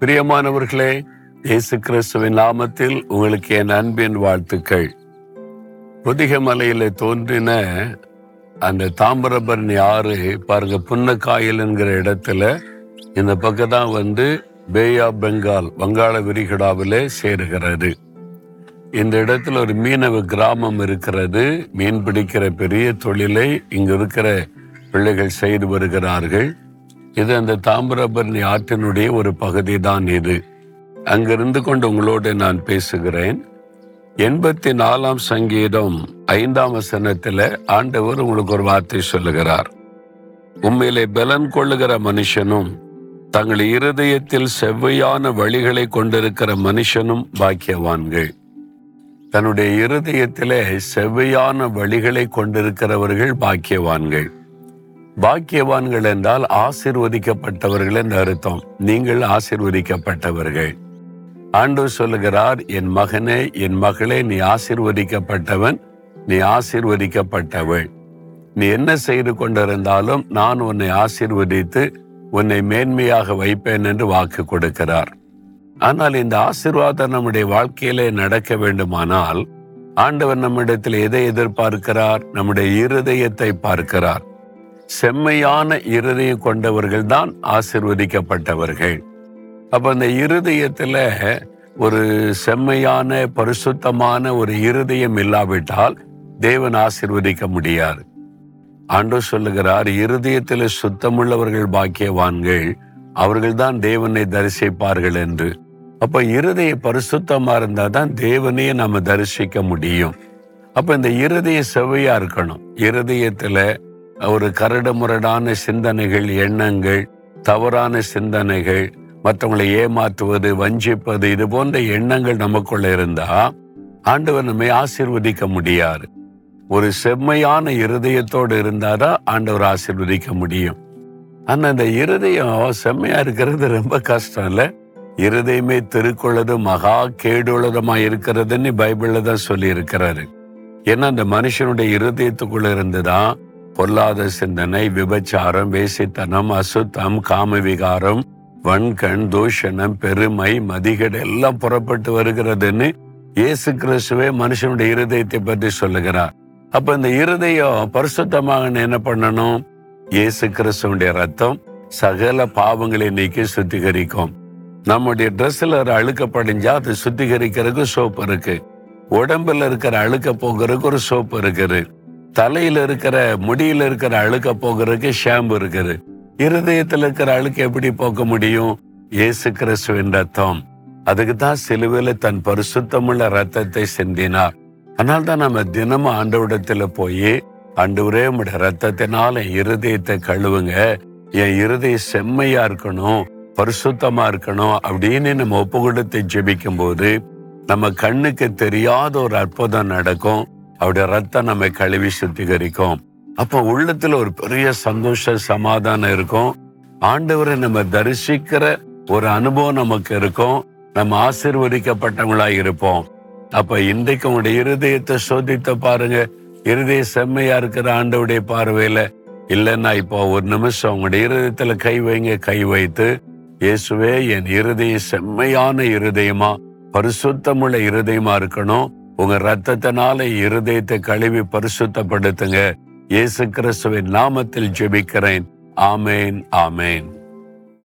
பிரியமானவர்களே இயேசு கிறிஸ்துவின் நாமத்தில் உங்களுக்கு என் அன்பின் வாழ்த்துக்கள். புதிக மலையில தோன்றின அந்த தாமிரபரணி ஆறு பாருங்க புன்னக்காயல் என்கிற இடத்துல இந்த பக்கம் தான் வந்து பே ஆஃப் பெங்கால் வங்காள விரிகுடாவிலே சேருகிறது. இந்த இடத்துல ஒரு மீனவ கிராமம் இருக்கிறது. மீன் பிடிக்கிற பெரிய தொழிலை இங்க இருக்கிற பிள்ளைகள் செய்து வருகிறார்கள். இது அந்த தாமிரபரணி ஆற்றினுடைய ஒரு பகுதி தான் இது. அங்கிருந்து கொண்டு உங்களோடு நான் பேசுகிறேன். எண்பத்தி நாலாம் சங்கீதம் ஐந்தாம் வசனத்தில் ஆண்டவர் உங்களுக்கு ஒரு வார்த்தை சொல்லுகிறார். உண்மையிலே பலன் கொள்ளுகிற மனுஷனும் தங்கள் இருதயத்தில் செவ்வையான வழிகளை கொண்டிருக்கிற மனுஷனும் பாக்கியவான்கள். தன்னுடைய இருதயத்திலே செவ்வையான வழிகளை கொண்டிருக்கிறவர்கள் பாக்கியவான்கள். பாக்கியவான்கள் என்றால் ஆசிர்வதிக்கப்பட்டவர்கள் என்று அர்த்தம். நீங்கள் ஆசிர்வதிக்கப்பட்டவர்கள். ஆண்டு சொல்லுகிறார் என் மகனே என் மகளே நீ ஆசிர்வதிக்கப்பட்டவன் நீ ஆசிர்வதிக்கப்பட்டவள். நீ என்ன செய்து கொண்டிருந்தாலும் நான் உன்னை ஆசிர்வதித்து உன்னை மேன்மையாக வைப்பேன் என்று வாக்கு கொடுக்கிறார். ஆனால் இந்த ஆசிர்வாதம் நம்முடைய வாழ்க்கையிலே நடக்க வேண்டுமானால் ஆண்டவர் நம்மிடத்தில் எதை எதிர்பார்க்கிறார்? நம்முடைய இருதயத்தை பார்க்கிறார். செம்மையான இருதயம் கொண்டவர்கள் தான் ஆசிர்வதிக்கப்பட்டவர்கள். அப்ப அந்த இருதயத்துல ஒரு செம்மையான பரிசுத்தமான ஒரு இருதயம் இல்லாவிட்டால் தேவன் ஆசிர்வதிக்க முடியாது. ஆண்டோ சொல்லுகிறார் இருதயத்தில் சுத்தமுள்ளவர்கள் பாக்கியவான்கள் அவர்கள்தான் தேவனை தரிசிப்பார்கள் என்று. அப்ப இருதய பரிசுத்தமா இருந்தா தான் தேவனையே நம்ம தரிசிக்க முடியும். அப்ப இந்த இருதய செவ்வையா இருக்கணும். இருதயத்துல ஒரு கரடு முரடான சிந்தனைகள் எண்ணங்கள் தவறான சிந்தனைகள் மற்றவங்களை ஏமாற்றுவது வஞ்சிப்பது இது போன்ற எண்ணங்கள் நமக்குள்ள இருந்தா ஆண்டவர் நம்மை ஆசீர்வதிக்க முடியாது. ஒரு செம்மையான இருதயத்தோடு இருந்தாதான் ஆண்டவர் ஆசிர்வதிக்க முடியும். ஆனா இந்த இருதயம் செம்மையா இருக்கிறது ரொம்ப கஷ்டம் இல்ல? இருதயமே திருக்குள்ளது மகா கேடுள்ளதமா இருக்கிறதுன்னு பைபிள்ல தான் சொல்லி இருக்கிறாரு ஏன்னா அந்த மனுஷனுடைய இருதயத்துக்குள்ள இருந்துதான் பொல்லாத சிந்தனை விபச்சாரம் வேசித்தனம் அசுத்தம் காம விகாரம் வன்கண் தூஷணம் பெருமை மதிகேடு எல்லாம் புறப்பட்டு வருகிறதுன்னு இயேசு கிறிஸ்துவே மனுஷனுடைய இருதயத்தை பற்றி சொல்லுகிறார். அப்ப இந்த இருதயம் பரிசுத்தமாக என்ன பண்ணணும்? இயேசு கிறிஸ்துவனுடைய ரத்தம் சகல பாவங்களை நீக்கி சுத்திகரிக்கும். நம்முடைய ட்ரெஸ்ல ஒரு அழுக்க படிஞ்சா அது சுத்திகரிக்கிறதுக்கு சோப்பு இருக்கு. உடம்புல இருக்கிற அழுக்க போகிறதுக்கு ஒரு சோப்பு இருக்குது. தலையில இருக்கிற முடியில இருக்கிற அழுக்க போகிறதுக்கு ஷாம்பு இருக்குது. இருதயத்தில் இருக்கிற அழுக்கு எப்படி போக்க முடியும்? இயேசு கிறிஸ்துவின் ரத்தம். அதுக்கு தான் சிலுவையில தன் பரிசுத்தமுள்ள ரத்தத்தை சிந்தினார். அதனால தான் நம்ம தினமும் ஆண்டவிடத்துல போய் ஆண்டவரே உடைய ரத்தத்தினால என் இருதயத்தை கழுவுங்க. என் இருதயம் செம்மையா இருக்கணும் பரிசுத்தமா இருக்கணும் அப்படின்னு நம்ம ஒப்பு கொடுத்து ஜெபிக்கும் போது நம்ம கண்ணுக்கு தெரியாத ஒரு அற்புதம் நடக்கும். அவருடைய ரத்தம் நம்மை கழுவி சுத்திகரிக்கும். அப்ப உள்ளத்துல ஒரு பெரிய சந்தோஷ சமாதானம் இருக்கும். ஆண்டவரை நம்ம தரிசிக்கிற ஒரு அனுபவம் நமக்கு இருக்கும். நம்ம ஆசிர்வதிக்கப்பட்டவங்களா இருப்போம். அப்ப இன்றைக்கு உங்களுடைய இருதயத்தை சோதித்து பாருங்க. இருதய செம்மையா இருக்கிற ஆண்டவுடைய பார்வையில. இல்லைன்னா இப்போ ஒரு நிமிஷம் உங்களுடைய இருதயத்துல கை வைங்க. கை வைத்து இயேசுவே என் இருதய செம்மையான இருதயமா பரிசுத்தமுள்ள இருதயமா இருக்கணும். உங்க ரத்தத்தினால இருதயத்தை கழுவி பரிசுத்தப்படுத்துங்க. இயேசு கிறிஸ்துவின் நாமத்தில் ஜெபிக்கிறேன். ஆமேன் ஆமேன்.